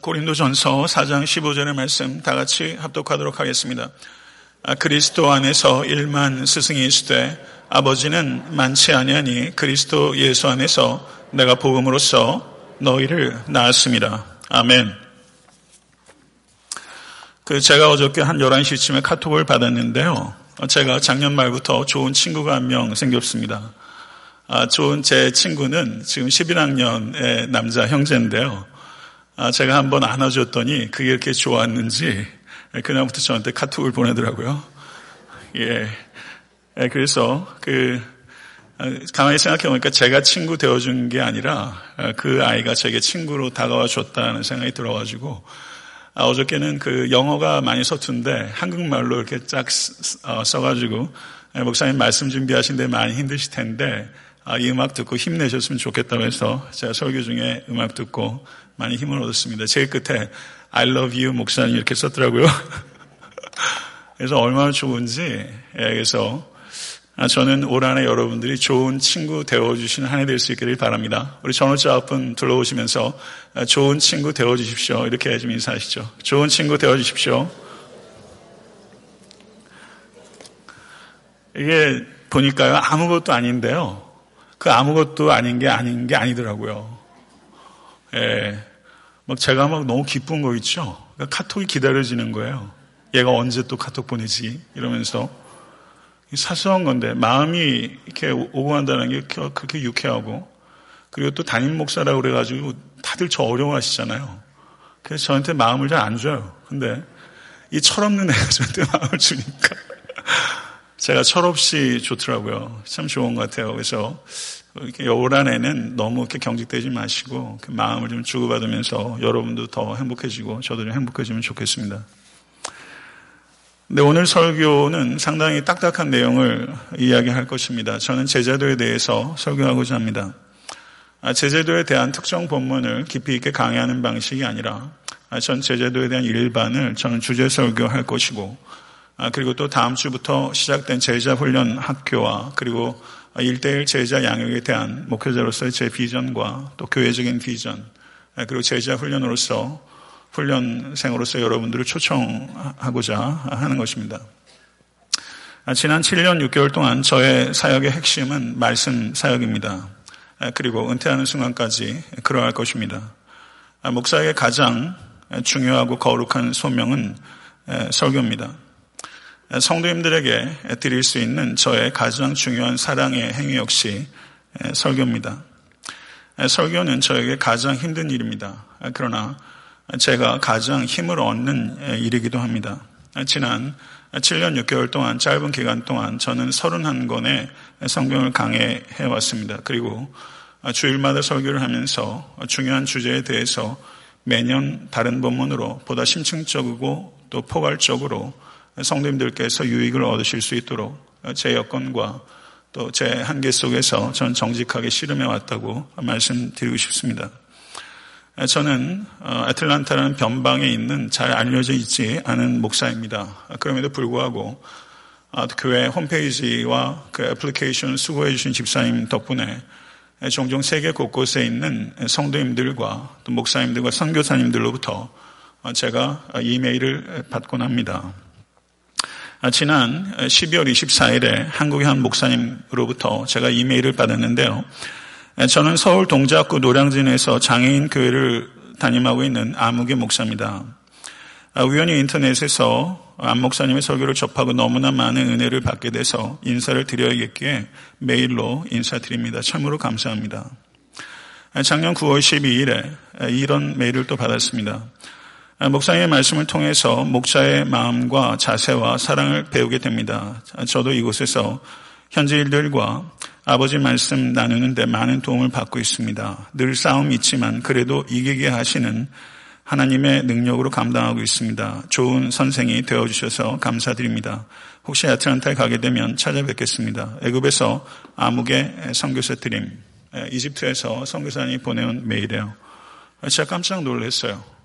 고린도전서 4장 15절의 말씀 다 같이 합독하도록 하겠습니다. 아, 그리스도 안에서 일만 스승이 있으되 아버지는 많지 아니하니 그리스도 예수 안에서 내가 복음으로써 너희를 낳았습니다. 아멘. 그 제가 어저께 한 11시쯤에 카톡을 받았는데요. 제가 작년 말부터 좋은 친구가 한 명 생겼습니다. 아, 좋은 제 친구는 지금 11학년의 남자 형제인데요. 아, 제가 한번 안아줬더니 그게 이렇게 좋았는지 그날부터 저한테 카톡을 보내더라고요. 예. 예 그래서 그 아, 가만히 생각해 보니까 제가 친구 되어준 게 아니라 아, 그 아이가 제게 친구로 다가와 줬다는 생각이 들어가지고 어저께는 그 영어가 많이 서툰데 한국말로 이렇게 쫙 어, 써가지고 예, 목사님 말씀 준비하신데 많이 힘드실 텐데 이 음악 듣고 힘내셨으면 좋겠다고 해서 제가 설교 중에 음악 듣고 많이 힘을 얻었습니다. 제일 끝에 I love you 목사님 이렇게 썼더라고요. 그래서 얼마나 좋은지 예, 그래서 아, 저는 올 한해 여러분들이 좋은 친구 되어주시는 한 해 될 수 있기를 바랍니다. 우리 전호자 앞분 둘러오시면서 아, 좋은 친구 되어주십시오. 이렇게 좀 인사하시죠. 좋은 친구 되어주십시오. 이게 보니까요 아무것도 아닌데요. 그 아무것도 아닌 게 아닌 게 아니더라고요. 예. 막 제가 막 너무 기쁜 거 있죠? 그러니까 카톡이 기다려지는 거예요. 얘가 언제 또 카톡 보내지? 이러면서. 사소한 건데, 마음이 이렇게 오고 간다는 게 그렇게 유쾌하고, 그리고 또 담임 목사라고 그래가지고 다들 저 어려워하시잖아요. 그래서 저한테 마음을 잘 안 줘요. 근데 이 철없는 애가 저한테 마음을 주니까 제가 철없이 좋더라고요. 참 좋은 것 같아요. 그래서 이렇게 요란에는 너무 이렇게 경직되지 마시고 그 마음을 좀 주고받으면서 여러분도 더 행복해지고 저도 좀 행복해지면 좋겠습니다. 근데 오늘 설교는 상당히 딱딱한 내용을 이야기할 것입니다. 저는 제자도에 대해서 설교하고자 합니다. 아, 제자도에 대한 특정 본문을 깊이 있게 강의하는 방식이 아니라 아, 전 제자도에 대한 일반을 저는 주제 설교할 것이고 아, 그리고 또 다음 주부터 시작된 제자 훈련 학교와 그리고 일대일 제자 양육에 대한 목회자로서의 제 비전과 또 교회적인 비전, 그리고 제자 훈련으로서 훈련생으로서 여러분들을 초청하고자 하는 것입니다. 지난 7년 6개월 동안 저의 사역의 핵심은 말씀 사역입니다. 그리고 은퇴하는 순간까지 그러할 것입니다. 목사에게 가장 중요하고 거룩한 소명은 설교입니다. 성도님들에게 드릴 수 있는 저의 가장 중요한 사랑의 행위 역시 설교입니다. 설교는 저에게 가장 힘든 일입니다. 그러나 제가 가장 힘을 얻는 일이기도 합니다. 지난 7년 6개월 동안 짧은 기간 동안 저는 31권의 성경을 강해해 왔습니다. 그리고 주일마다 설교를 하면서 중요한 주제에 대해서 매년 다른 본문으로 보다 심층적이고 또 포괄적으로 성도님들께서 유익을 얻으실 수 있도록 제 여건과 또 제 한계 속에서 전 정직하게 씨름해 왔다고 말씀드리고 싶습니다. 저는 어, 애틀란타라는 변방에 있는 잘 알려져 있지 않은 목사입니다. 그럼에도 불구하고 아, 교회 홈페이지와 그 애플리케이션 수고해 주신 집사님 덕분에 종종 세계 곳곳에 있는 성도님들과 또 목사님들과 선교사님들로부터 제가 이메일을 받곤 합니다. 아, 지난 12월 24일에 한국의 한 목사님으로부터 제가 이메일을 받았는데요. 저는 서울 동작구 노량진에서 장애인 교회를 담임하고 있는 아무개 목사입니다. 아, 우연히 인터넷에서 안 목사님의 설교를 접하고 너무나 많은 은혜를 받게 돼서 인사를 드려야겠기에 메일로 인사드립니다. 참으로 감사합니다. 아, 작년 9월 12일에 이런 메일을 또 받았습니다. 아, 목사님의 말씀을 통해서 목자의 마음과 자세와 사랑을 배우게 됩니다. 저도 이곳에서 현지 일들과 아버지 말씀 나누는데 많은 도움을 받고 있습니다. 늘 싸움이 있지만 그래도 이기게 하시는 하나님의 능력으로 감당하고 있습니다. 좋은 선생이 되어주셔서 감사드립니다. 혹시 아틀란타에 가게 되면 찾아뵙겠습니다. 애굽에서 아무개 선교사 드림, 이집트에서 선교사님이 보내온 메일이에요. 제가 깜짝 놀랐어요.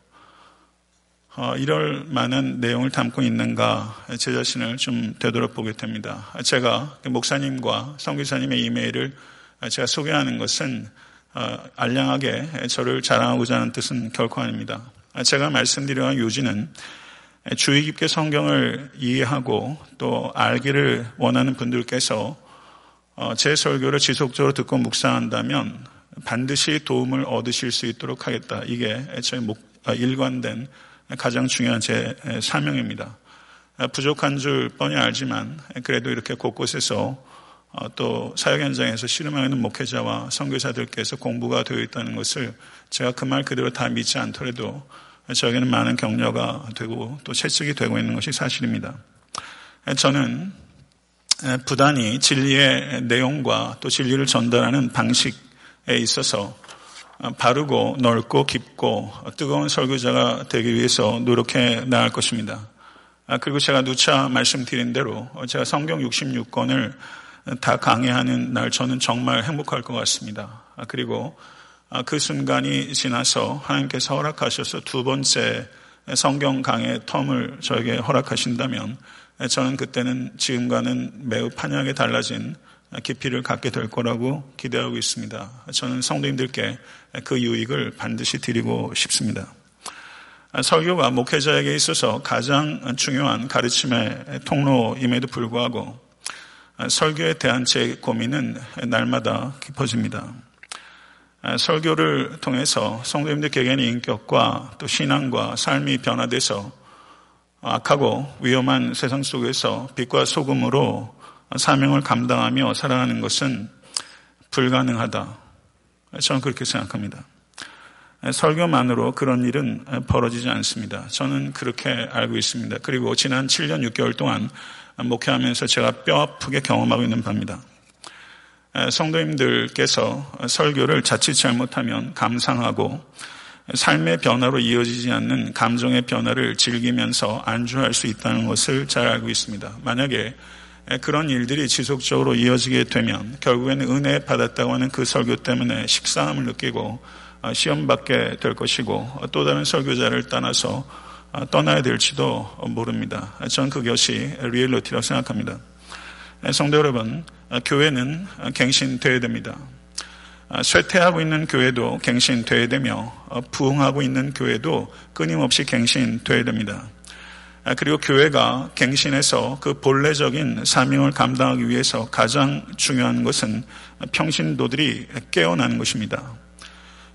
어, 이럴 만한 내용을 담고 있는가 제 자신을 좀 되돌아보게 됩니다. 제가 목사님과 성교사님의 이메일을 제가 소개하는 것은 어, 알량하게 저를 자랑하고자 하는 뜻은 결코 아닙니다. 제가 말씀드린 요지는 주의 깊게 성경을 이해하고 또 알기를 원하는 분들께서 어, 제 설교를 지속적으로 듣고 묵상한다면 반드시 도움을 얻으실 수 있도록 하겠다. 이게 저희 아, 일관된 가장 중요한 제 사명입니다. 아, 부족한 줄 뻔히 알지만 그래도 이렇게 곳곳에서 어, 또 사역 현장에서 씨름하는 목회자와 선교사들께서 공부가 되어 있다는 것을 제가 그 말 그대로 다 믿지 않더라도 저에게는 많은 격려가 되고 또 채찍이 되고 있는 것이 사실입니다. 저는 부단히 진리의 내용과 또 진리를 전달하는 방식에 있어서 바르고 넓고 깊고 뜨거운 설교자가 되기 위해서 노력해 나갈 것입니다. 아, 그리고 제가 누차 말씀드린 대로 제가 성경 66권을 다 강의하는 날 저는 정말 행복할 것 같습니다. 아, 그리고 아, 그 순간이 지나서 하나님께서 허락하셔서 두 번째 성경 강의 텀을 저에게 허락하신다면 저는 그때는 지금과는 매우 판약에 달라진 깊이를 갖게 될 거라고 기대하고 있습니다. 저는 성도님들께 그 유익을 반드시 드리고 싶습니다. 설교가 목회자에게 있어서 가장 중요한 가르침의 통로임에도 불구하고 설교에 대한 제 고민은 날마다 깊어집니다. 설교를 통해서 성도님들 개개인의 인격과 또 신앙과 삶이 변화돼서 악하고 위험한 세상 속에서 빛과 소금으로 사명을 감당하며 살아가는 것은 불가능하다. 저는 그렇게 생각합니다. 설교만으로 그런 일은 벌어지지 않습니다. 저는 그렇게 알고 있습니다. 그리고 지난 7년 6개월 동안 목회하면서 제가 뼈 아프게 경험하고 있는 바입니다. 성도님들께서 설교를 자칫 잘못하면 감상하고 삶의 변화로 이어지지 않는 감정의 변화를 즐기면서 안주할 수 있다는 것을 잘 알고 있습니다. 만약에 그런 일들이 지속적으로 이어지게 되면 결국에는 은혜 받았다고 하는 그 설교 때문에 식상함을 느끼고 어, 시험받게 될 것이고 또 다른 설교자를 떠나서 어, 떠나야 될지도 모릅니다. 저는 그것이 리얼리티라고 생각합니다. 성도 여러분, 어, 교회는 갱신되어야 됩니다. 쇠퇴하고 있는 교회도 갱신되어야 되며 부흥하고 있는 교회도 끊임없이 갱신되어야 됩니다. 그리고 교회가 갱신해서 그 본래적인 사명을 감당하기 위해서 가장 중요한 것은 평신도들이 깨어나는 것입니다.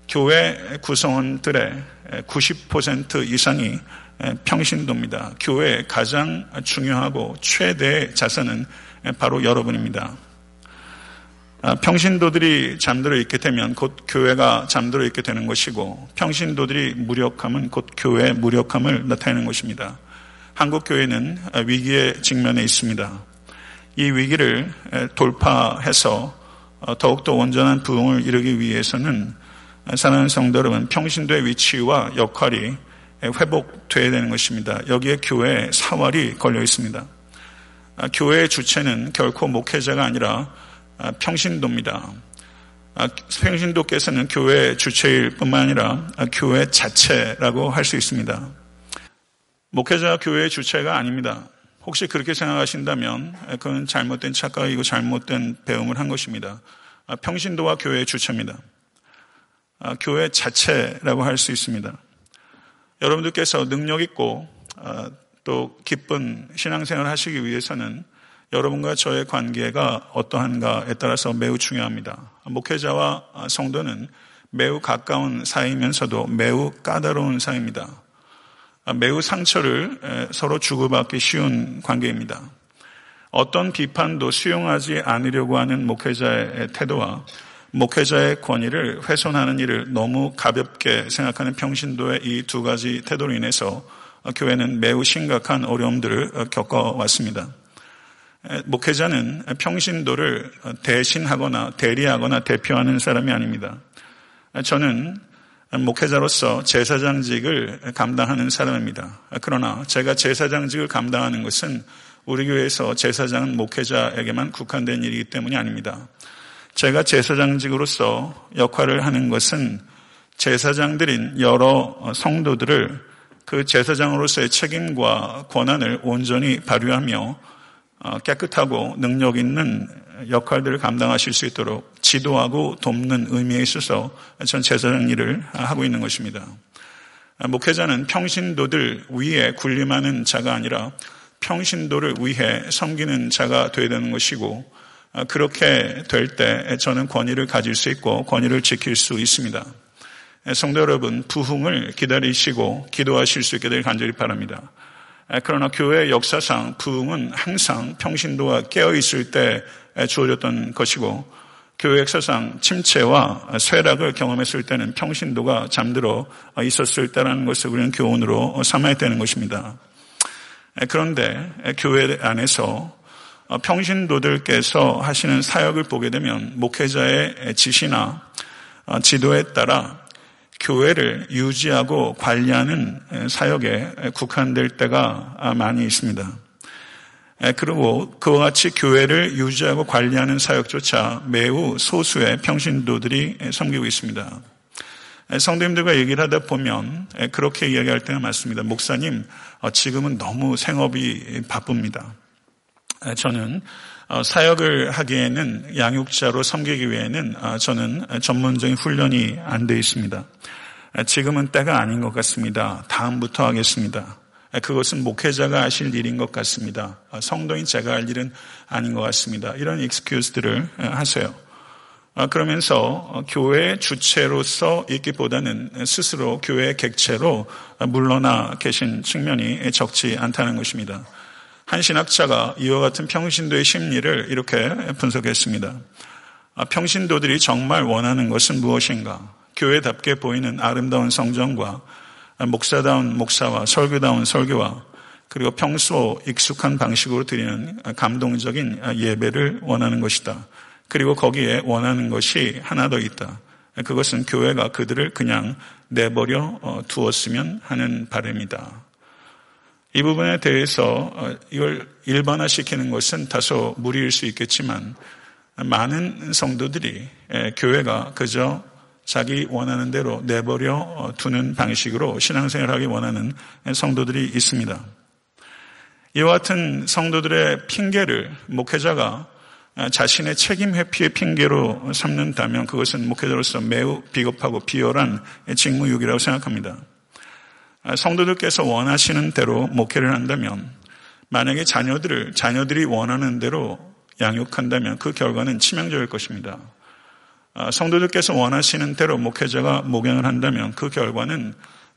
교회 구성원들의 90% 이상이 평신도입니다. 교회의 가장 중요하고 최대 자산은 바로 여러분입니다. 아, 평신도들이 잠들어 있게 되면 곧 교회가 잠들어 있게 되는 것이고 평신도들이 무력함은 곧 교회의 무력함을 나타내는 것입니다. 한국 교회는 위기에 직면해 있습니다. 이 위기를 돌파해서 더욱더 온전한 부흥을 이루기 위해서는 사랑하는 성도 여러분, 평신도의 위치와 역할이 회복돼야 되는 것입니다. 여기에 교회의 사활이 걸려 있습니다. 아, 교회의 주체는 결코 목회자가 아니라 아, 평신도입니다. 아, 평신도께서는 교회 주체일 뿐만 아니라 교회 자체라고 할 수 있습니다. 목회자가 교회의 주체가 아닙니다. 혹시 그렇게 생각하신다면 그건 잘못된 착각이고 잘못된 배움을 한 것입니다. 평신도와 교회의 주체입니다. 아, 교회 자체라고 할 수 있습니다. 여러분들께서 능력 있고 아, 또 기쁜 신앙생활을 하시기 위해서는 여러분과 저의 관계가 어떠한가에 따라서 매우 중요합니다. 목회자와 성도는 매우 가까운 사이면서도 매우 까다로운 사이입니다. 아, 매우 상처를 서로 주고받기 쉬운 관계입니다. 어떤 비판도 수용하지 않으려고 하는 목회자의 태도와 목회자의 권위를 훼손하는 일을 너무 가볍게 생각하는 평신도의 이 두 가지 태도로 인해서 교회는 매우 심각한 어려움들을 겪어왔습니다. 목회자는 평신도를 대신하거나 대리하거나 대표하는 사람이 아닙니다. 저는 목회자로서 제사장직을 감당하는 사람입니다. 그러나 제가 제사장직을 감당하는 것은 우리 교회에서 제사장은 목회자에게만 국한된 일이기 때문이 아닙니다. 제가 제사장직으로서 역할을 하는 것은 제사장들인 여러 성도들을 그 제사장으로서의 책임과 권한을 온전히 발휘하며 어, 깨끗하고 능력 있는 역할들을 감당하실 수 있도록 지도하고 돕는 의미에 있어서 전 제사장 일을 하고 있는 것입니다. 목회자는 평신도들 위에 군림하는 자가 아니라 평신도를 위해 섬기는 자가 되어야 되는 것이고 그렇게 될 때 저는 권위를 가질 수 있고 권위를 지킬 수 있습니다. 성도 여러분, 부흥을 기다리시고 기도하실 수 있게 될 간절히 바랍니다. 그러나 교회 역사상 부흥은 항상 평신도가 깨어 있을 때 주어졌던 것이고 교회 역사상 침체와 쇠락을 경험했을 때는 평신도가 잠들어 있었을 때라는 것을 우리는 교훈으로 삼아야 되는 것입니다. 그런데 교회 안에서 평신도들께서 하시는 사역을 보게 되면 목회자의 지시나 지도에 따라 교회를 유지하고 관리하는 사역에 국한될 때가 많이 있습니다. 그리고 그와 같이 교회를 유지하고 관리하는 사역조차 매우 소수의 평신도들이 섬기고 있습니다. 성도님들과 얘기를 하다 보면 그렇게 이야기할 때가 많습니다. 목사님, 어, 지금은 너무 생업이 바쁩니다. 저는 어, 사역을 하기에는 양육자로 섬기기 위해는 어, 저는 전문적인 훈련이 안 되어 있습니다. 지금은 때가 아닌 것 같습니다. 다음부터 하겠습니다. 그것은 목회자가 하실 일인 것 같습니다. 성도인 제가 할 일은 아닌 것 같습니다. 이런 익스큐즈들을 하세요. 그러면서 교회 주체로서 있기보다는 스스로 교회 객체로 물러나 계신 측면이 적지 않다는 것입니다. 한 신학자가 이와 같은 평신도의 심리를 이렇게 분석했습니다. 아, 평신도들이 정말 원하는 것은 무엇인가? 교회답게 보이는 아름다운 성전과 목사다운 목사와 설교다운 설교와 그리고 평소 익숙한 방식으로 드리는 감동적인 예배를 원하는 것이다. 그리고 거기에 원하는 것이 하나 더 있다. 그것은 교회가 그들을 그냥 내버려 어, 두었으면 하는 바람이다. 이 부분에 대해서 어, 이걸 일반화시키는 것은 다소 무리일 수 있겠지만 많은 성도들이 교회가 그저 자기 원하는 대로 내버려 어, 두는 방식으로 신앙생활하기 원하는 성도들이 있습니다. 이와 같은 성도들의 핑계를 목회자가 자신의 책임 회피의 핑계로 삼는다면 그것은 목회자로서 매우 비겁하고 비열한 직무유기라고 생각합니다. 아, 성도들께서 원하시는 대로 목회를 한다면 만약에 자녀들을 자녀들이 원하는 대로 양육한다면 그 결과는 치명적일 것입니다. 아, 성도들께서 원하시는 대로 목회자가 목양을 한다면 그 결과는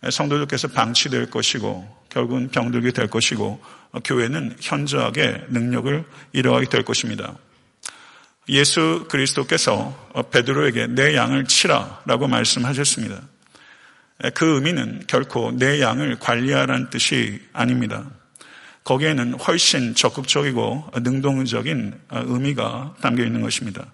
성도들께서 방치될 것이고 결국은 병들게 될 것이고 교회는 현저하게 능력을 잃어가게 될 것입니다. 예수 그리스도께서 베드로에게 내 양을 치라라고 말씀하셨습니다. 그 의미는 결코 내 양을 관리하라는 뜻이 아닙니다. 거기에는 훨씬 적극적이고 능동적인 의미가 담겨 있는 것입니다.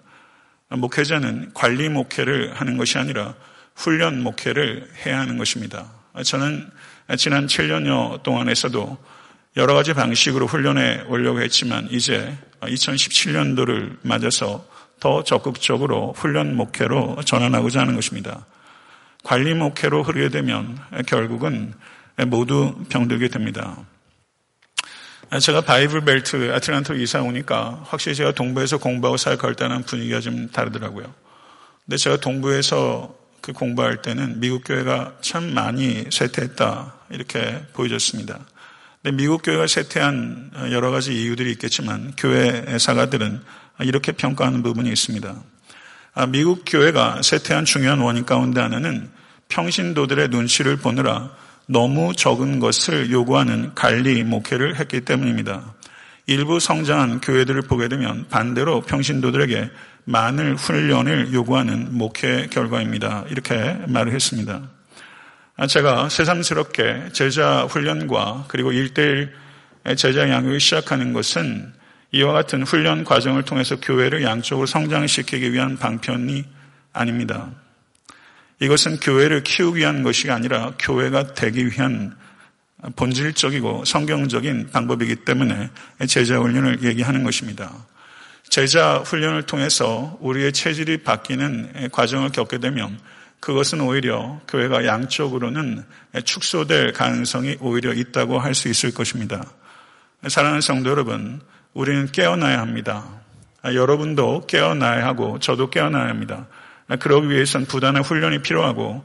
목회자는 관리 목회를 하는 것이 아니라 훈련 목회를 해야 하는 것입니다. 저는 지난 7년여 동안에서도 여러 가지 방식으로 훈련해 오려고 했지만 이제 2017년도를 맞아서 더 적극적으로 훈련 목회로 전환하고자 하는 것입니다. 관리 목회로 흐르게 되면 결국은 모두 병들게 됩니다. 제가 바이블 벨트 아틀란타로 이사 오니까 확실히 제가 동부에서 공부하고 사역할 때는 분위기가 좀 다르더라고요. 근데 제가 동부에서 그 공부할 때는 미국 교회가 참 많이 쇠퇴했다 이렇게 보여졌습니다. 근데 미국 교회가 쇠퇴한 여러 가지 이유들이 있겠지만 교회 사가들은 이렇게 평가하는 부분이 있습니다. 아, 미국 교회가 쇠퇴한 중요한 원인 가운데 하나는 평신도들의 눈치를 보느라 너무 적은 것을 요구하는 관리 목회를 했기 때문입니다. 일부 성장한 교회들을 보게 되면 반대로 평신도들에게 많은 훈련을 요구하는 목회 결과입니다. 이렇게 말을 했습니다. 아, 제가 새삼스럽게 제자 훈련과 그리고 일대일 제자 양육을 시작하는 것은 이와 같은 훈련 과정을 통해서 교회를 양쪽으로 성장시키기 위한 방편이 아닙니다. 이것은 교회를 키우기 위한 것이 아니라 교회가 되기 위한 본질적이고 성경적인 방법이기 때문에 제자 훈련을 얘기하는 것입니다. 제자 훈련을 통해서 우리의 체질이 바뀌는 과정을 겪게 되면 그것은 오히려 교회가 양쪽으로는 축소될 가능성이 오히려 있다고 할 수 있을 것입니다. 사랑하는 성도 여러분, 우리는 깨어나야 합니다. 여러분도 깨어나야 하고 저도 깨어나야 합니다. 그러기 위해서는 부단한 훈련이 필요하고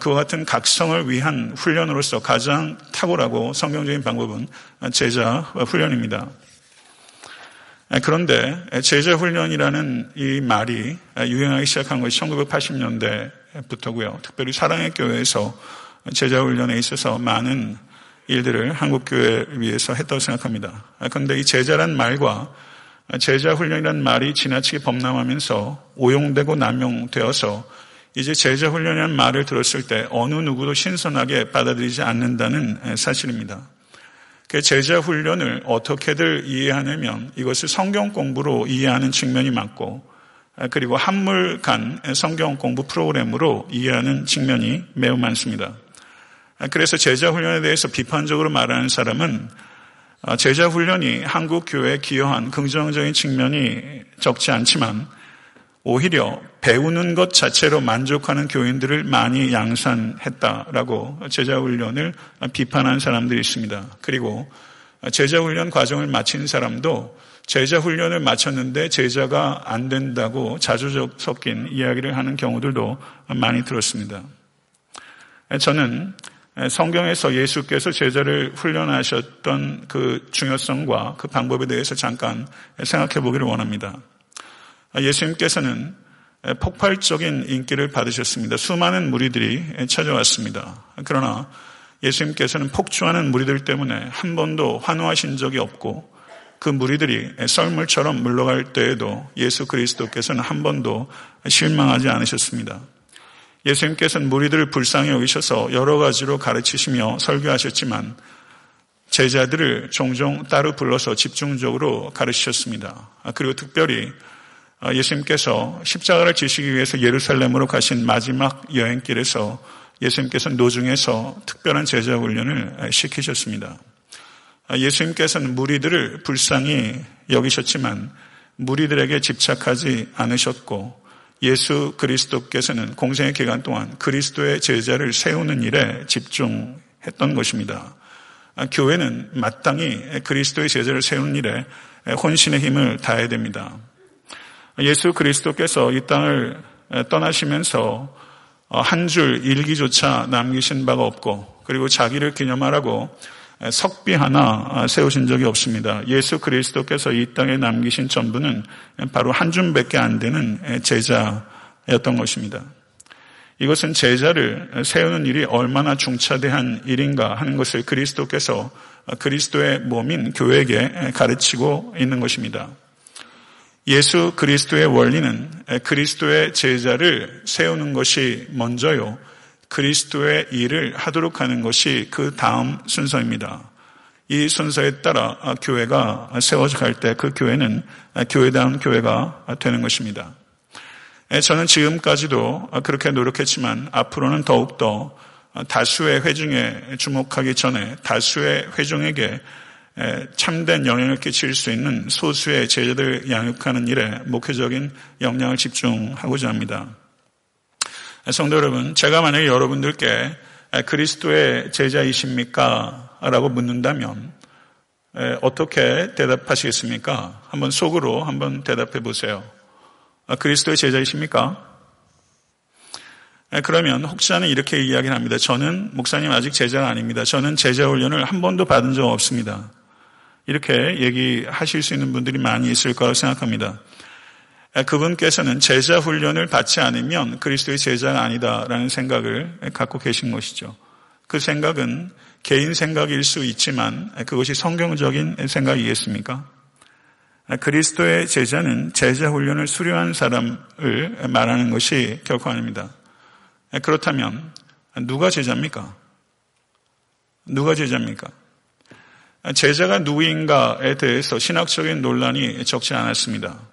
그와 같은 각성을 위한 훈련으로서 가장 탁월하고 성경적인 방법은 제자 훈련입니다. 그런데 제자 훈련이라는 이 말이 유행하기 시작한 것이 1980년대부터고요. 특별히 사랑의 교회에서 제자 훈련에 있어서 많은 일들을 한국 교회를 위해서 했다고 생각합니다. 그런데 이 제자란 말과 제자 훈련이란 말이 지나치게 범람하면서 오용되고 남용되어서 이제 제자 훈련이라는 말을 들었을 때 어느 누구도 신선하게 받아들이지 않는다는 사실입니다. 그 제자 훈련을 어떻게들 이해하냐면 이것을 성경 공부로 이해하는 측면이 많고 그리고 한물 간 성경 공부 프로그램으로 이해하는 측면이 매우 많습니다. 그래서 제자 훈련에 대해서 비판적으로 말하는 사람은 제자 훈련이 한국 교회에 기여한 긍정적인 측면이 적지 않지만 오히려 배우는 것 자체로 만족하는 교인들을 많이 양산했다라고 제자 훈련을 비판한 사람들이 있습니다. 그리고 제자 훈련 과정을 마친 사람도 제자 훈련을 마쳤는데 제자가 안 된다고 자주적 섞인 이야기를 하는 경우들도 많이 들었습니다. 저는 성경에서 예수께서 제자를 훈련하셨던 그 중요성과 그 방법에 대해서 잠깐 생각해 보기를 원합니다. 예수님께서는 폭발적인 인기를 받으셨습니다. 수많은 무리들이 찾아왔습니다. 그러나 예수님께서는 폭주하는 무리들 때문에 한 번도 환호하신 적이 없고 그 무리들이 썰물처럼 물러갈 때에도 예수 그리스도께서는 한 번도 실망하지 않으셨습니다. 예수님께서는 무리들을 불쌍히 여기셔서 여러 가지로 가르치시며 설교하셨지만 제자들을 종종 따로 불러서 집중적으로 가르치셨습니다. 그리고 특별히 어, 예수님께서 십자가를 지시기 위해서 예루살렘으로 가신 마지막 여행길에서 예수님께서 노중에서 특별한 제자 훈련을 시키셨습니다. 어, 예수님께서는 무리들을 불쌍히 여기셨지만 무리들에게 집착하지 않으셨고 예수 그리스도께서는 공생의 기간 동안 그리스도의 제자를 세우는 일에 집중했던 것입니다. 어, 교회는 마땅히 그리스도의 제자를 세우는 일에 혼신의 힘을 다해야 됩니다. 예수 그리스도께서 이 땅을 떠나시면서 어, 한줄 일기조차 남기신 바가 없고 그리고 자기를 기념하라고 석비 하나 어, 세우신 적이 없습니다. 예수 그리스도께서 이 땅에 남기신 전부는 바로 한 줌밖에 안 되는 제자였던 것입니다. 이것은 제자를 세우는 일이 얼마나 중차대한 일인가 하는 것을 그리스도께서 그리스도의 몸인 교회에게 가르치고 있는 것입니다. 예수 그리스도의 원리는 그리스도의 제자를 세우는 것이 먼저요. 그리스도의 일을 하도록 하는 것이 그 다음 순서입니다. 이 순서에 따라 교회가 세워져 갈 때 그 교회는 교회다운 교회가 되는 것입니다. 저는 지금까지도 그렇게 노력했지만 앞으로는 더욱더 다수의 회중에 주목하기 전에 다수의 회중에게 참된 영향을 끼칠 수 있는 소수의 제자들 양육하는 일에 목회적인 역량을 집중하고자 합니다. 성도 여러분, 제가 만약에 여러분들께 그리스도의 제자이십니까? 라고 묻는다면 어떻게 대답하시겠습니까? 한번 속으로 한번 대답해 보세요. 아, 그리스도의 제자이십니까? 그러면 혹자는 이렇게 이야기를 합니다. 저는 목사님 아직 제자가 아닙니다. 저는 제자 훈련을 한 번도 받은 적 없습니다. 이렇게 얘기하실 수 있는 분들이 많이 있을 거라고 생각합니다. 그분께서는 제자 훈련을 받지 않으면 그리스도의 제자가 아니다라는 생각을 갖고 계신 것이죠. 그 생각은 개인 생각일 수 있지만 그것이 성경적인 생각이겠습니까? 그리스도의 제자는 제자 훈련을 수료한 사람을 말하는 것이 결코 아닙니다. 그렇다면 누가 제자입니까? 누가 제자입니까? 제자가 누구인가에 대해서 신학적인 논란이 적지 않았습니다.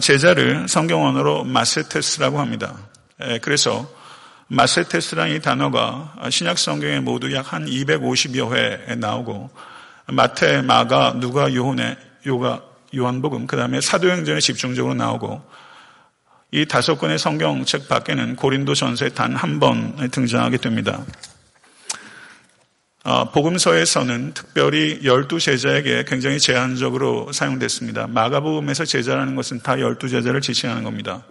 제자를 성경 언어로 마세테스라고 합니다. 예, 그래서 마세테스라는 이 단어가 신약 성경에 모두 약 한 250여 회에 나오고 마태, 마가, 누가, 요한의 요가, 요한복음, 그 다음에 사도행전에 집중적으로 나오고 이 다섯 권의 성경책 밖에는 고린도 전서에 단 한 번 등장하게 됩니다. 어, 복음서에서는 특별히 열두 제자에게 굉장히 제한적으로 사용됐습니다. 마가복음에서 제자라는 것은 다 열두 제자를 지칭하는 겁니다.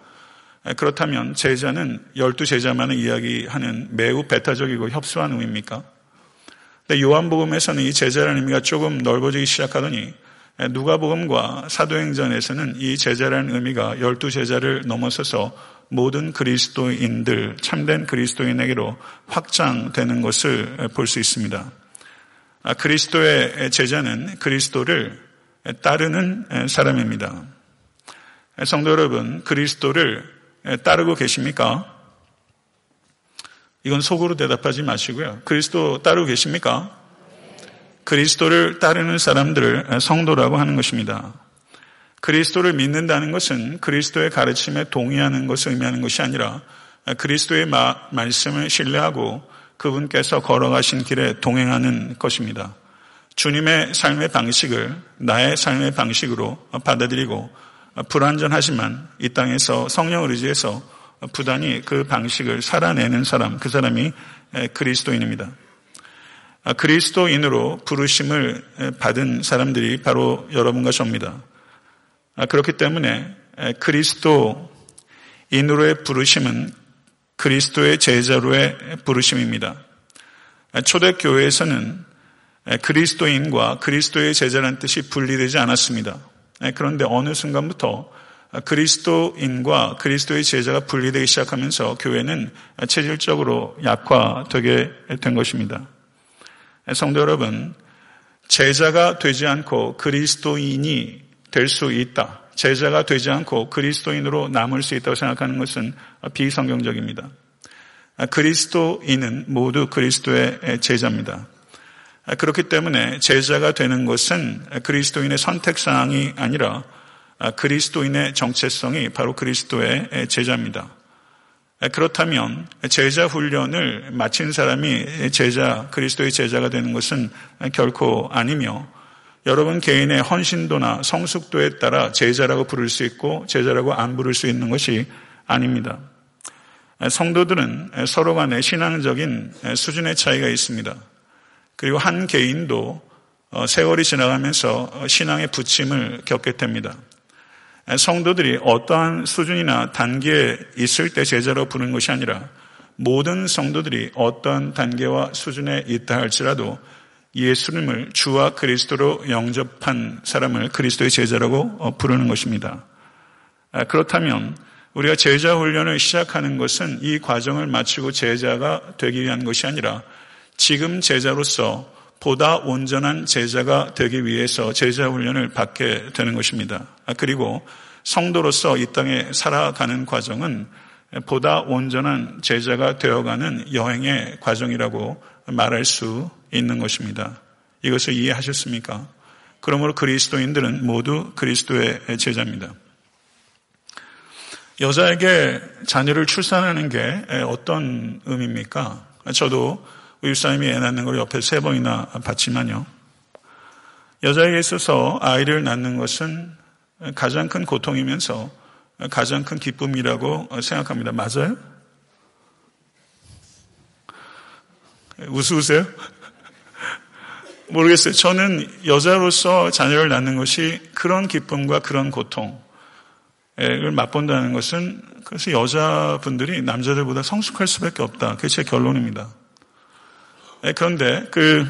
그렇다면 제자는 열두 제자만을 이야기하는 매우 배타적이고 협소한 의미입니까? 요한복음에서는 이 제자라는 의미가 조금 넓어지기 시작하더니 누가복음과 사도행전에서는 이 제자라는 의미가 열두 제자를 넘어서서 모든 그리스도인들, 참된 그리스도인에게로 확장되는 것을 볼 수 있습니다. 아, 그리스도의 제자는 그리스도를 따르는 사람입니다. 성도 여러분, 그리스도를 따르고 계십니까? 이건 속으로 대답하지 마시고요. 그리스도 따르고 계십니까? 그리스도를 따르는 사람들을 성도라고 하는 것입니다. 그리스도를 믿는다는 것은 그리스도의 가르침에 동의하는 것을 의미하는 것이 아니라 그리스도의 마, 말씀을 신뢰하고 그분께서 걸어가신 길에 동행하는 것입니다. 주님의 삶의 방식을 나의 삶의 방식으로 받아들이고 불완전하지만 이 땅에서 성령을 의지해서 부단히 그 방식을 살아내는 사람, 그 사람이 그리스도인입니다. 그리스도인으로 부르심을 받은 사람들이 바로 여러분과 저입니다. 그렇기 때문에 그리스도인으로의 부르심은 그리스도의 제자로의 부르심입니다. 초대교회에서는 그리스도인과 그리스도의 제자라는 뜻이 분리되지 않았습니다. 그런데 어느 순간부터 그리스도인과 그리스도의 제자가 분리되기 시작하면서 교회는 체질적으로 약화되게 된 것입니다. 성도 여러분, 제자가 되지 않고 그리스도인이 될 수 있다. 제자가 되지 않고 그리스도인으로 남을 수 있다고 생각하는 것은 비성경적입니다. 그리스도인은 모두 그리스도의 제자입니다. 그렇기 때문에 제자가 되는 것은 그리스도인의 선택사항이 아니라 그리스도인의 정체성이 바로 그리스도의 제자입니다. 그렇다면 제자 훈련을 마친 사람이 제자, 그리스도의 제자가 되는 것은 결코 아니며 여러분 개인의 헌신도나 성숙도에 따라 제자라고 부를 수 있고 제자라고 안 부를 수 있는 것이 아닙니다. 성도들은 서로 간에 신앙적인 수준의 차이가 있습니다. 그리고 한 개인도 세월이 지나가면서 신앙의 부침을 겪게 됩니다. 성도들이 어떠한 수준이나 단계에 있을 때 제자로 부르는 것이 아니라 모든 성도들이 어떠한 단계와 수준에 있다 할지라도 예수님을 주와 그리스도로 영접한 사람을 그리스도의 제자라고 어, 부르는 것입니다. 아, 그렇다면 우리가 제자 훈련을 시작하는 것은 이 과정을 마치고 제자가 되기 위한 것이 아니라 지금 제자로서 보다 온전한 제자가 되기 위해서 제자 훈련을 받게 되는 것입니다. 아, 그리고 성도로서 이 땅에 살아가는 과정은 보다 온전한 제자가 되어가는 여행의 과정이라고 말할 수 있는 것입니다. 이것을 이해하셨습니까? 그러므로 그리스도인들은 모두 그리스도의 제자입니다. 여자에게 자녀를 출산하는 게 어떤 의미입니까? 저도 의사님이 애 낳는 걸 옆에 세 번이나 봤지만요. 여자에게 있어서 아이를 낳는 것은 가장 큰 고통이면서 가장 큰 기쁨이라고 생각합니다. 맞아요? 웃으세요? 모르겠어요. 저는 여자로서 자녀를 낳는 것이 그런 기쁨과 그런 고통을 맛본다는 것은 그래서 여자분들이 남자들보다 성숙할 수밖에 없다. 그게 제 결론입니다. 예, 그런데 그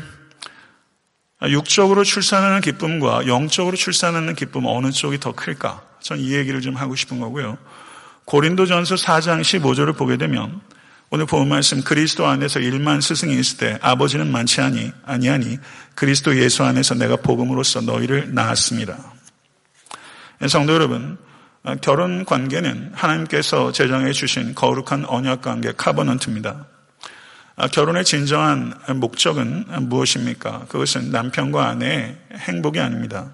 육적으로 출산하는 기쁨과 영적으로 출산하는 기쁨 어느 쪽이 더 클까? 전 이 얘기를 좀 하고 싶은 거고요. 고린도전서 4장 15절을 보게 되면 오늘 본 말씀 그리스도 안에서 일만 스승이 있을 때 아버지는 많지 아니 아니하니 그리스도 예수 안에서 내가 복음으로써 너희를 낳았습니다. 성도 여러분, 결혼 관계는 하나님께서 제정해 주신 거룩한 언약 관계 카버넌트입니다. 아, 결혼의 진정한 목적은 무엇입니까? 그것은 남편과 아내의 행복이 아닙니다.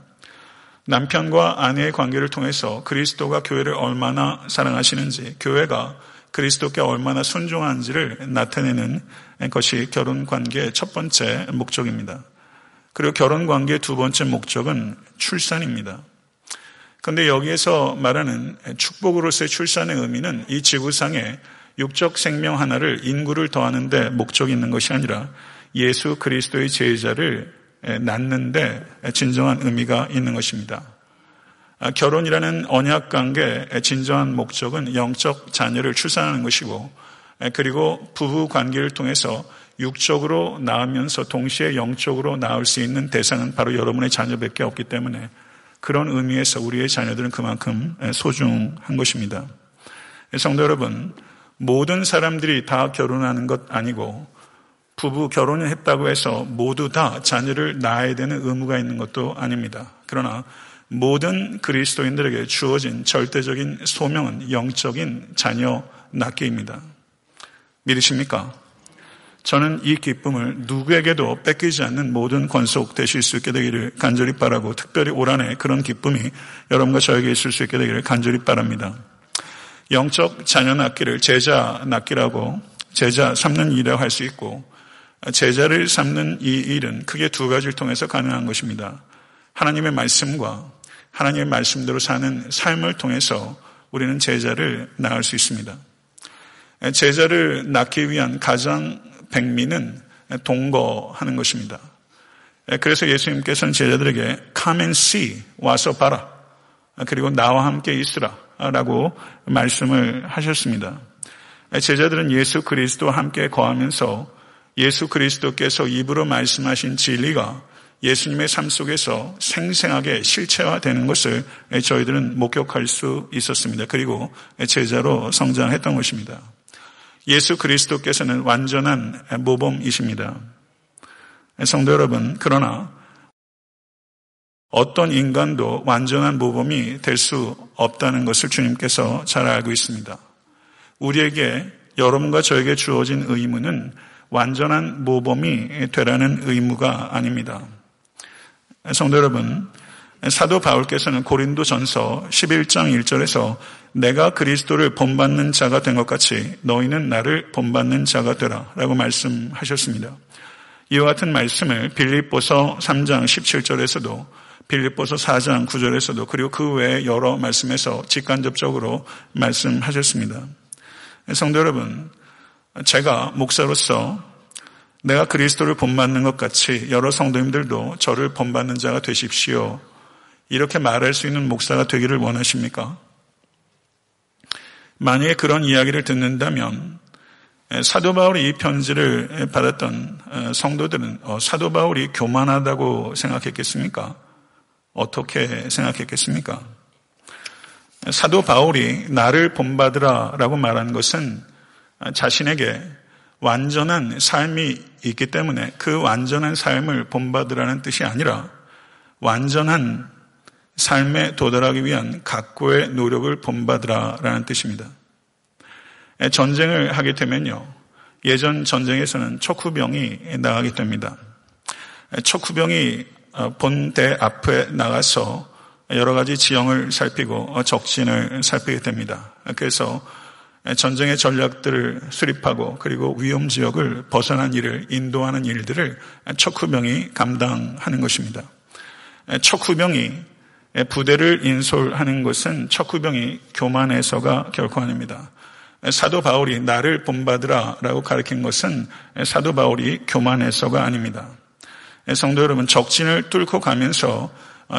남편과 아내의 관계를 통해서 그리스도가 교회를 얼마나 사랑하시는지, 교회가 그리스도께 얼마나 순종한지를 나타내는 것이 결혼 관계의 첫 번째 목적입니다. 그리고 결혼 관계의 두 번째 목적은 출산입니다. 그런데 여기에서 말하는 축복으로서의 출산의 의미는 이 지구상에 육적 생명 하나를 인구를 더하는데 목적이 있는 것이 아니라 예수 그리스도의 제자를 낳는데 진정한 의미가 있는 것입니다. 아, 결혼이라는 언약 관계의 진정한 목적은 영적 자녀를 출산하는 것이고 그리고 부부 관계를 통해서 육적으로 낳으면서 동시에 영적으로 낳을 수 있는 대상은 바로 여러분의 자녀밖에 없기 때문에 그런 의미에서 우리의 자녀들은 그만큼 소중한 것입니다. 성도 여러분, 모든 사람들이 다 결혼하는 것 아니고 부부 결혼을 했다고 해서 모두 다 자녀를 낳아야 되는 의무가 있는 것도 아닙니다. 그러나 모든 그리스도인들에게 주어진 절대적인 소명은 영적인 자녀 낳기입니다. 믿으십니까? 저는 이 기쁨을 누구에게도 뺏기지 않는 모든 권속 되실 수 있게 되기를 간절히 바라고 특별히 올 한해 그런 기쁨이 여러분과 저에게 있을 수 있게 되기를 간절히 바랍니다. 영적 자녀 낳기를 제자 낳기라고 제자 삼는 일이라고 할 수 있고 제자를 삼는 이 일은 크게 두 가지를 통해서 가능한 것입니다. 하나님의 말씀과 하나님의 말씀대로 사는 삶을 통해서 우리는 제자를 낳을 수 있습니다. 제자를 낳기 위한 가장 백미는 동거하는 것입니다. 그래서 예수님께서는 제자들에게 come and see 와서 봐라 그리고 나와 함께 있으라 라고 말씀을 하셨습니다. 제자들은 예수 그리스도와 함께 거하면서 예수 그리스도께서 입으로 말씀하신 진리가 예수님의 삶 속에서 생생하게 실체화되는 것을 저희들은 목격할 수 있었습니다. 그리고 제자로 성장했던 것입니다. 예수 그리스도께서는 완전한 모범이십니다. 성도 여러분, 그러나 어떤 인간도 완전한 모범이 될 수 없다는 것을 주님께서 잘 알고 있습니다. 우리에게 여러분과 저에게 주어진 의무는 완전한 모범이 되라는 의무가 아닙니다. 성도 여러분, 사도 바울께서는 고린도 전서 11장 1절에서 내가 그리스도를 본받는 자가 된 것 같이 너희는 나를 본받는 자가 되라 라고 말씀하셨습니다. 이와 같은 말씀을 빌립보서 3장 17절에서도 빌립보서 4장 9절에서도 그리고 그 외에 여러 말씀에서 직간접적으로 말씀하셨습니다. 성도 여러분, 제가 목사로서 내가 그리스도를 본받는 것 같이 여러 성도님들도 저를 본받는 자가 되십시오. 이렇게 말할 수 있는 목사가 되기를 원하십니까? 만약에 그런 이야기를 듣는다면 사도 바울이 이 편지를 받았던 어, 성도들은 어, 사도 바울이 교만하다고 생각했겠습니까? 어떻게 생각했겠습니까? 사도 바울이 나를 본받으라 라고 말한 것은 자신에게 완전한 삶이 있기 때문에 그 완전한 삶을 본받으라는 뜻이 아니라 완전한 삶에 도달하기 위한 각고의 노력을 본받으라라는 뜻입니다. 전쟁을 하게 되면요. 예전 전쟁에서는 척후병이 나가게 됩니다. 척후병이 어, 본대 앞에 나가서 여러 가지 지형을 살피고 적진을 살피게 됩니다. 그래서 전쟁의 전략들을 수립하고 그리고 위험 지역을 벗어난 일을 인도하는 일들을 척후병이 감당하는 것입니다. 척후병이 부대를 인솔하는 것은 척후병이 교만해서가 결코 아닙니다. 사도 바울이 나를 본받으라 라고 가르친 것은 사도 바울이 교만해서가 아닙니다. 성도 여러분, 적진을 뚫고 가면서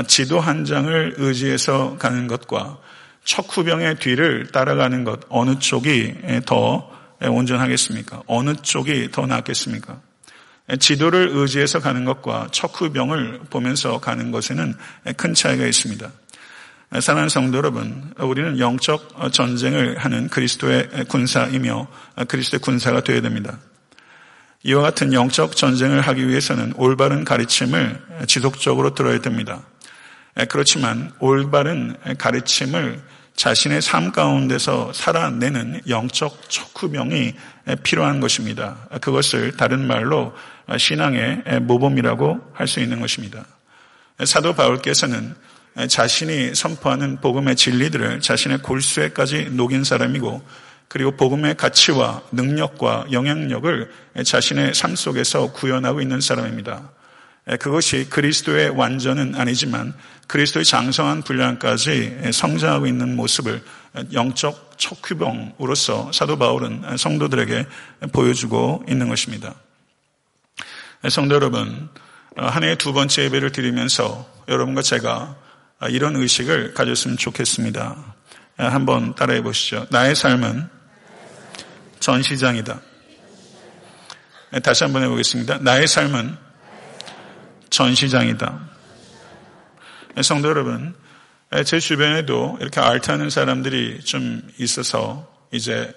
지도 한 장을 의지해서 가는 것과 척후병의 뒤를 따라가는 것, 어느 쪽이 더 온전하겠습니까? 어느 쪽이 더 낫겠습니까? 지도를 의지해서 가는 것과 척후병을 보면서 가는 것에는 큰 차이가 있습니다. 사랑하는 성도 여러분, 우리는 영적 전쟁을 하는 그리스도의 군사이며 그리스도의 군사가 되어야 됩니다. 이와 같은 영적 전쟁을 하기 위해서는 올바른 가르침을 지속적으로 들어야 됩니다. 그렇지만 올바른 가르침을 자신의 삶 가운데서 살아내는 영적 척후병이 필요한 것입니다. 그것을 다른 말로 신앙의 모범이라고 할 수 있는 것입니다. 사도 바울께서는 자신이 선포하는 복음의 진리들을 자신의 골수에까지 녹인 사람이고 그리고 복음의 가치와 능력과 영향력을 자신의 삶 속에서 구현하고 있는 사람입니다. 그것이 그리스도의 완전은 아니지만 그리스도의 장성한 분량까지 성장하고 있는 모습을 영적 척휘병으로서 사도 바울은 성도들에게 보여주고 있는 것입니다. 성도 여러분, 한 해의 두 번째 예배를 드리면서 여러분과 제가 이런 의식을 가졌으면 좋겠습니다. 한번 따라해 보시죠. 나의 삶은 전시장이다. 다시 한번 해보겠습니다. 나의 삶은 전시장이다. 성도 여러분, 제 주변에도 이렇게 알트하는 사람들이 좀 있어서 이제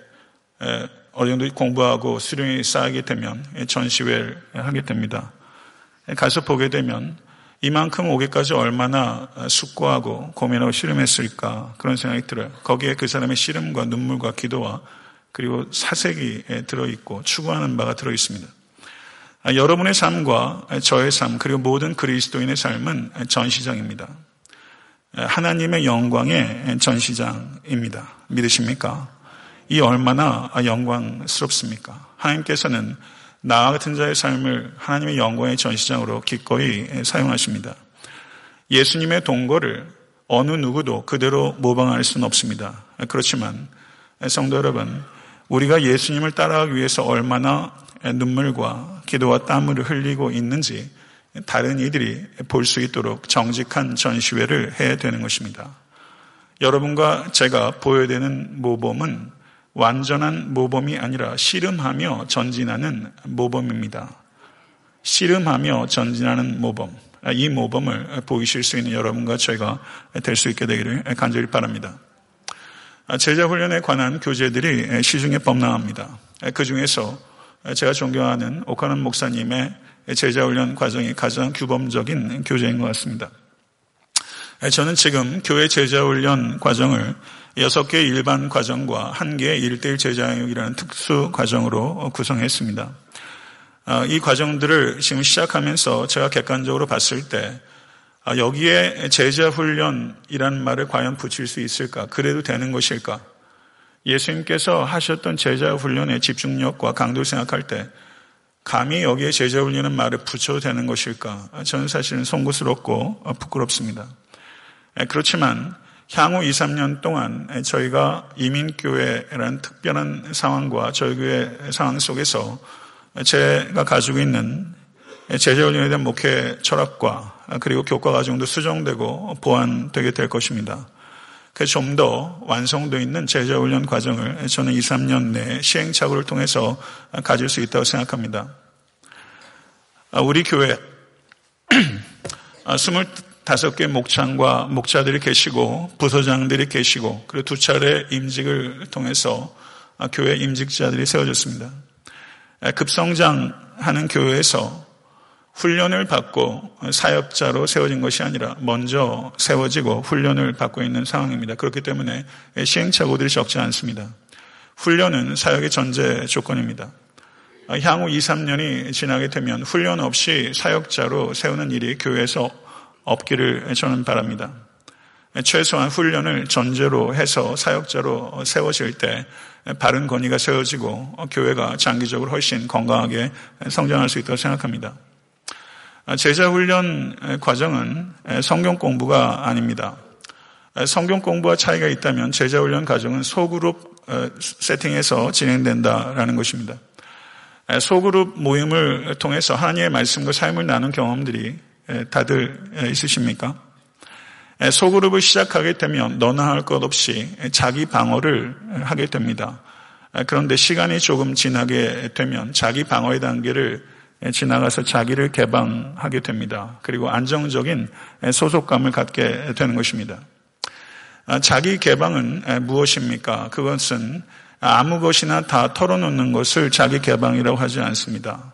어느 정도 공부하고 수령이 쌓이게 되면 전시회를 하게 됩니다. 가서 보게 되면 이만큼 오기까지 얼마나 숙고하고 고민하고 씨름했을까 그런 생각이 들어요. 거기에 그 사람의 씨름과 눈물과 기도와 그리고 사색이 들어있고 추구하는 바가 들어있습니다. 여러분의 삶과 저의 삶 그리고 모든 그리스도인의 삶은 전시장입니다. 하나님의 영광의 전시장입니다. 믿으십니까? 이 얼마나 영광스럽습니까? 하나님께서는 나 같은 자의 삶을 하나님의 영광의 전시장으로 기꺼이 사용하십니다. 예수님의 동거를 어느 누구도 그대로 모방할 수는 없습니다. 그렇지만 성도 여러분, 우리가 예수님을 따라가기 위해서 얼마나 눈물과 기도와 땀을 흘리고 있는지 다른 이들이 볼 수 있도록 정직한 전시회를 해야 되는 것입니다. 여러분과 제가 보여야 되는 모범은 완전한 모범이 아니라 씨름하며 전진하는 모범입니다. 씨름하며 전진하는 모범. 이 모범을 보이실 수 있는 여러분과 저희가 될 수 있게 되기를 간절히 바랍니다. 제자 훈련에 관한 교재들이 시중에 범람합니다. 그 중에서 제가 존경하는 오카는 목사님의 제자 훈련 과정이 가장 규범적인 교재인 것 같습니다. 저는 지금 교회 제자 훈련 과정을 여섯 개의 일반 과정과 한 개의 일대일 제자교육이라는 특수 과정으로 구성했습니다. 아, 이 과정들을 지금 시작하면서 제가 객관적으로 봤을 때 아, 여기에 제자 훈련이라는 말을 과연 붙일 수 있을까? 그래도 되는 것일까? 예수님께서 하셨던 제자 훈련의 집중력과 강도를 생각할 때 감히 여기에 제자 훈련은 말을 붙여도 되는 것일까? 저는 사실은 송구스럽고 부끄럽습니다. 그렇지만 향후 2, 3년 동안 저희가 이민교회라는 특별한 상황과 저희 교회 상황 속에서 제가 가지고 있는 제자훈련에 대한 목회 철학과 그리고 교과 과정도 수정되고 보완되게 될 것입니다. 그래서 좀 더 완성도 있는 제자훈련 과정을 저는 2, 3년 내 시행착오를 통해서 가질 수 있다고 생각합니다. 우리 교회 다섯 개 목장과 목자들이 계시고 부서장들이 계시고 그리고 두 차례 임직을 통해서 교회 임직자들이 세워졌습니다. 급성장하는 교회에서 훈련을 받고 사역자로 세워진 것이 아니라 먼저 세워지고 훈련을 받고 있는 상황입니다. 그렇기 때문에 시행착오들이 적지 않습니다. 훈련은 사역의 전제 조건입니다. 향후 2, 3년이 지나게 되면 훈련 없이 사역자로 세우는 일이 교회에서 없기를 저는 바랍니다. 최소한 훈련을 전제로 해서 사역자로 세워질 때 바른 권위가 세워지고 교회가 장기적으로 훨씬 건강하게 성장할 수 있다고 생각합니다. 제자 훈련 과정은 성경 공부가 아닙니다. 성경 공부와 차이가 있다면 제자 훈련 과정은 소그룹 세팅에서 진행된다라는 것입니다. 소그룹 모임을 통해서 하나님의 말씀과 삶을 나눈 경험들이 다들 있으십니까? 소그룹을 시작하게 되면 너나 할 것 없이 자기 방어를 하게 됩니다. 그런데 시간이 조금 지나게 되면 자기 방어의 단계를 지나가서 자기를 개방하게 됩니다. 그리고 안정적인 소속감을 갖게 되는 것입니다. 자기 개방은 무엇입니까? 그것은 아무 것이나 다 털어놓는 것을 자기 개방이라고 하지 않습니다.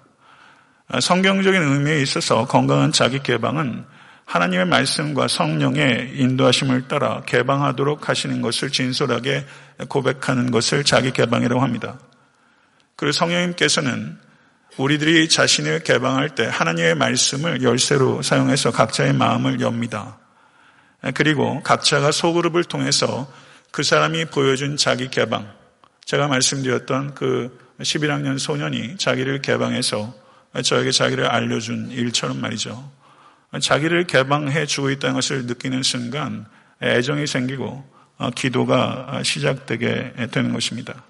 성경적인 의미에 있어서 건강한 자기 개방은 하나님의 말씀과 성령의 인도하심을 따라 개방하도록 하시는 것을 진솔하게 고백하는 것을 자기 개방이라고 합니다. 그리고 성령님께서는 우리들이 자신을 개방할 때 하나님의 말씀을 열쇠로 사용해서 각자의 마음을 엽니다. 그리고 각자가 소그룹을 통해서 그 사람이 보여준 자기 개방, 제가 말씀드렸던 그 11학년 소년이 자기를 개방해서 저에게 자기를 알려준 일처럼 말이죠. 자기를 개방해 주고 있다는 것을 느끼는 순간 애정이 생기고 어, 기도가 시작되게 되는 것입니다.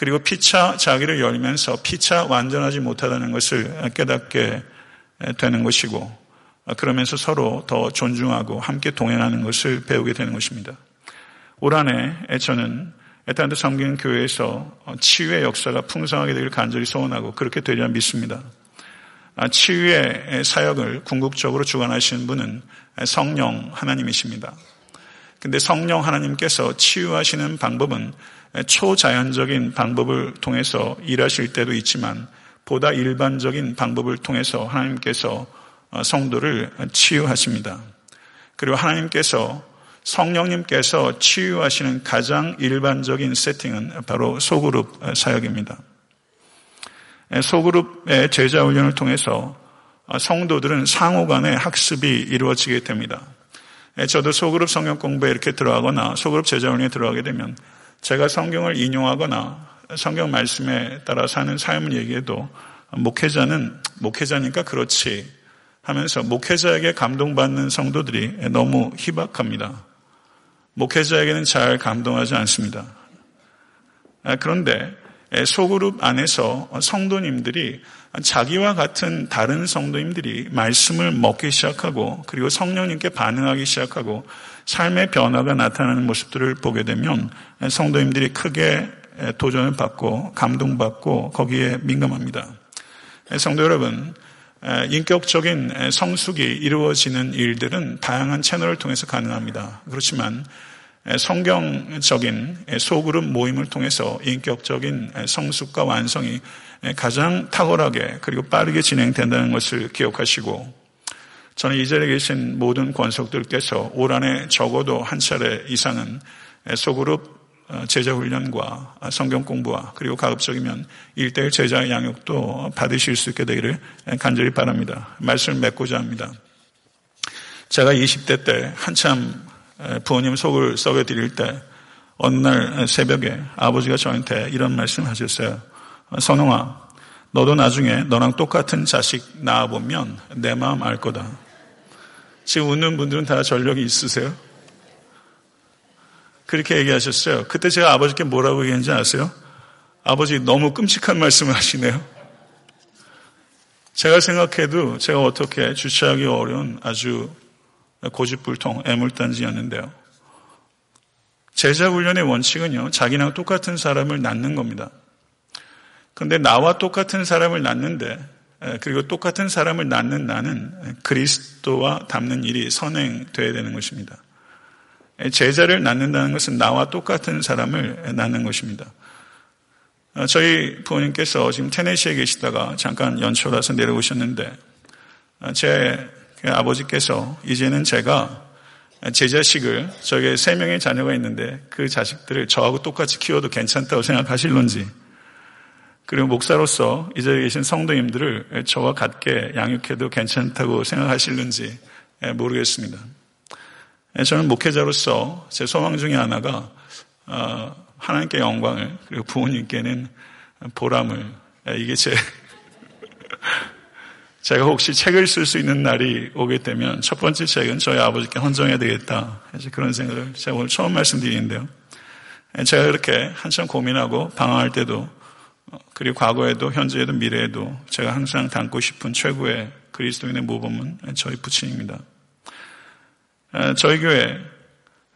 그리고 피차 자기를 열면서 피차 완전하지 못하다는 것을 깨닫게 되는 것이고 그러면서 서로 더 존중하고 함께 동행하는 것을 배우게 되는 것입니다. 올 한해 저는 에탄드 섬기는 교회에서 치유의 역사가 풍성하게 되길 간절히 소원하고 그렇게 되리라 믿습니다. 아, 치유의 사역을 궁극적으로 주관하시는 분은 성령 하나님이십니다. 근데 성령 하나님께서 치유하시는 방법은 초자연적인 방법을 통해서 일하실 때도 있지만 보다 일반적인 방법을 통해서 하나님께서 성도를 치유하십니다. 그리고 하나님께서 성령님께서 치유하시는 가장 일반적인 세팅은 바로 소그룹 사역입니다. 소그룹의 제자 훈련을 통해서 성도들은 상호 간의 학습이 이루어지게 됩니다. 저도 소그룹 성경 공부에 이렇게 들어가거나 소그룹 제자 훈련에 들어가게 되면 제가 성경을 인용하거나 성경 말씀에 따라 사는 삶을 얘기해도 목회자는 목회자니까 그렇지 하면서 목회자에게 감동받는 성도들이 너무 희박합니다. 목회자에게는 잘 감동하지 않습니다. 그런데 소그룹 안에서 성도님들이 자기와 같은 다른 성도님들이 말씀을 먹기 시작하고 그리고 성령님께 반응하기 시작하고 삶의 변화가 나타나는 모습들을 보게 되면 성도님들이 크게 도전을 받고 감동받고 거기에 민감합니다. 성도 여러분, 인격적인 성숙이 이루어지는 일들은 다양한 채널을 통해서 가능합니다. 그렇지만 성경적인 소그룹 모임을 통해서 인격적인 성숙과 완성이 가장 탁월하게 그리고 빠르게 진행된다는 것을 기억하시고 저는 이 자리에 계신 모든 권속들께서 올 한해 적어도 한 차례 이상은 소그룹 제자 훈련과 성경 공부와 그리고 가급적이면 일대일 제자 양육도 받으실 수 있게 되기를 간절히 바랍니다. 말씀을 맺고자 합니다. 제가 20대 때 한참 부모님 속을 썩여 드릴 때 어느 날 새벽에 아버지가 저한테 이런 말씀 하셨어요. 선홍아, 너도 나중에 너랑 똑같은 자식 낳아보면 내 마음 알 거다. 지금 웃는 분들은 다 전력이 있으세요? 그렇게 얘기하셨어요. 그때 제가 아버지께 뭐라고 얘기했는지 아세요? 아버지 너무 끔찍한 말씀을 하시네요. 제가 생각해도 제가 어떻게 주체하기 어려운 아주 고집불통, 애물단지였는데요. 제자 훈련의 원칙은요, 자기랑 똑같은 사람을 낳는 겁니다. 그런데 나와 똑같은 사람을 낳는데, 그리고 똑같은 사람을 낳는 나는 그리스도와 닮는 일이 선행되어야 되는 것입니다. 제자를 낳는다는 것은 나와 똑같은 사람을 낳는 것입니다. 저희 부모님께서 지금 테네시에 계시다가 잠깐 연초 라서 내려오셨는데, 제 아버지께서 이제는 제가 제 자식을 저에게 세 명의 자녀가 있는데 그 자식들을 저하고 똑같이 키워도 괜찮다고 생각하실런지 그리고 목사로서 이 자리에 계신 성도님들을 저와 같게 양육해도 괜찮다고 생각하실는지 모르겠습니다. 저는 목회자로서 제 소망 중에 하나가 어, 하나님께 영광을 그리고 부모님께는 보람을 이게 제 제가 혹시 책을 쓸 수 있는 날이 오게 되면 첫 번째 책은 저희 아버지께 헌정해야 되겠다. 그런 생각을 제가 오늘 처음 말씀드리는데요. 제가 그렇게 한참 고민하고 방황할 때도 그리고 과거에도 현재에도 미래에도 제가 항상 담고 싶은 최고의 그리스도인의 모범은 저희 부친입니다. 저희 교회에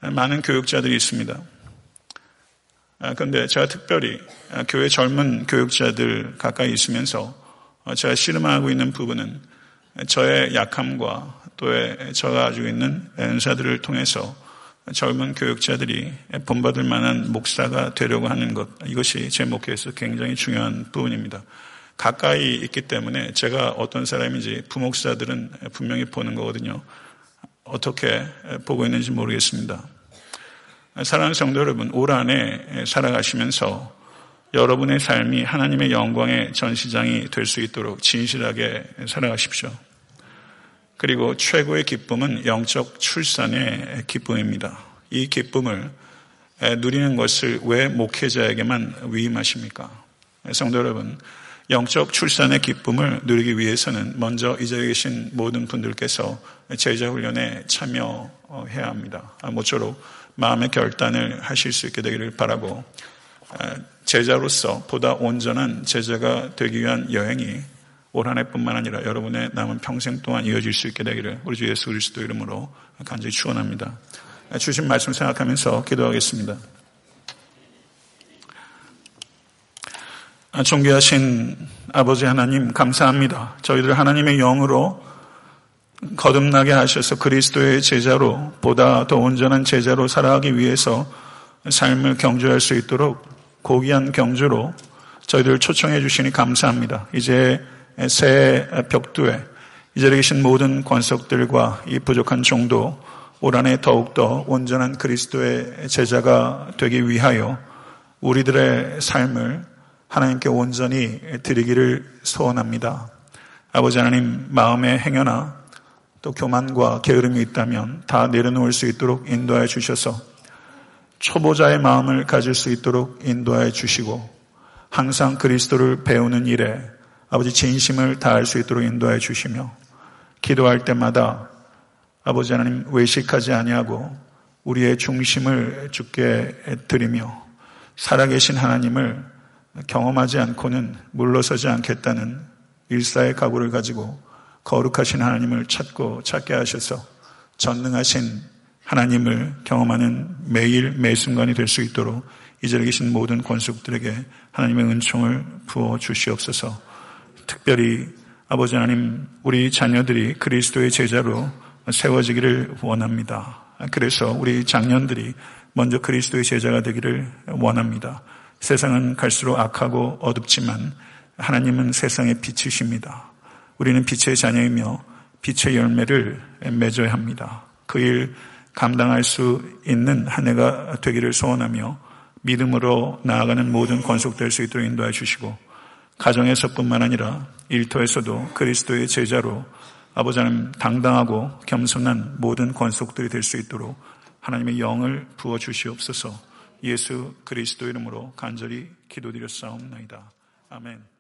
많은 교육자들이 있습니다. 그런데 제가 특별히 교회 젊은 교육자들 가까이 있으면서 어, 제가 씨름하고 있는 부분은 저의 약함과 또 제가 가지고 있는 은사들을 통해서 젊은 교육자들이 본받을 만한 목사가 되려고 하는 것 이것이 제 목회에서 굉장히 중요한 부분입니다. 가까이 있기 때문에 제가 어떤 사람인지 부목사들은 분명히 보는 거거든요. 어떻게 보고 있는지 모르겠습니다. 사랑하는 성도 여러분, 올 한해 살아가시면서 여러분의 삶이 하나님의 영광의 전시장이 될 수 있도록 진실하게 살아가십시오. 그리고 최고의 기쁨은 영적 출산의 기쁨입니다. 이 기쁨을 누리는 것을 왜 목회자에게만 위임하십니까? 성도 여러분, 영적 출산의 기쁨을 누리기 위해서는 먼저 이 자리에 계신 모든 분들께서 제자 훈련에 참여해야 합니다. 모쪼록 마음의 결단을 하실 수 있게 되기를 바라고 제자로서 보다 온전한 제자가 되기 위한 여행이 올 한 해뿐만 아니라 여러분의 남은 평생 동안 이어질 수 있게 되기를 우리 주 예수 그리스도 이름으로 간절히 축원합니다. 주신 말씀 생각하면서 기도하겠습니다. 존귀하신 아버지 하나님 감사합니다. 저희들 하나님의 영으로 거듭나게 하셔서 그리스도의 제자로 보다 더 온전한 제자로 살아가기 위해서 삶을 경주할 수 있도록 고귀한 경주로 저희들 초청해 주시니 감사합니다. 이제 새 벽두에 이제 계신 모든 권석들과 이 부족한 종도 올 한해 더욱더 온전한 그리스도의 제자가 되기 위하여 우리들의 삶을 하나님께 온전히 드리기를 소원합니다. 아버지 하나님 마음의 행여나 또 교만과 게으름이 있다면 다 내려놓을 수 있도록 인도하여 주셔서 초보자의 마음을 가질 수 있도록 인도하여 주시고 항상 그리스도를 배우는 일에 아버지 진심을 다할 수 있도록 인도하여 주시며 기도할 때마다 아버지 하나님 외식하지 아니하고 우리의 중심을 주께 드리며 살아계신 하나님을 경험하지 않고는 물러서지 않겠다는 일사의 각오를 가지고 거룩하신 하나님을 찾고 찾게 하셔서 전능하신 하나님을 경험하는 매일 매 순간이 될 수 있도록 이 자리에 계신 모든 권속들에게 하나님의 은총을 부어 주시옵소서. 특별히 아버지 하나님 우리 자녀들이 그리스도의 제자로 세워지기를 원합니다. 그래서 우리 장년들이 먼저 그리스도의 제자가 되기를 원합니다. 세상은 갈수록 악하고 어둡지만 하나님은 세상의 빛이십니다. 우리는 빛의 자녀이며 빛의 열매를 맺어야 합니다. 그 일 감당할 수 있는 한 해가 되기를 소원하며 믿음으로 나아가는 모든 권속될 수 있도록 인도해 주시고 가정에서뿐만 아니라 일터에서도 그리스도의 제자로 아버지 하나님 당당하고 겸손한 모든 권속들이 될 수 있도록 하나님의 영을 부어 주시옵소서. 예수 그리스도 이름으로 간절히 기도드렸사옵나이다. 아멘.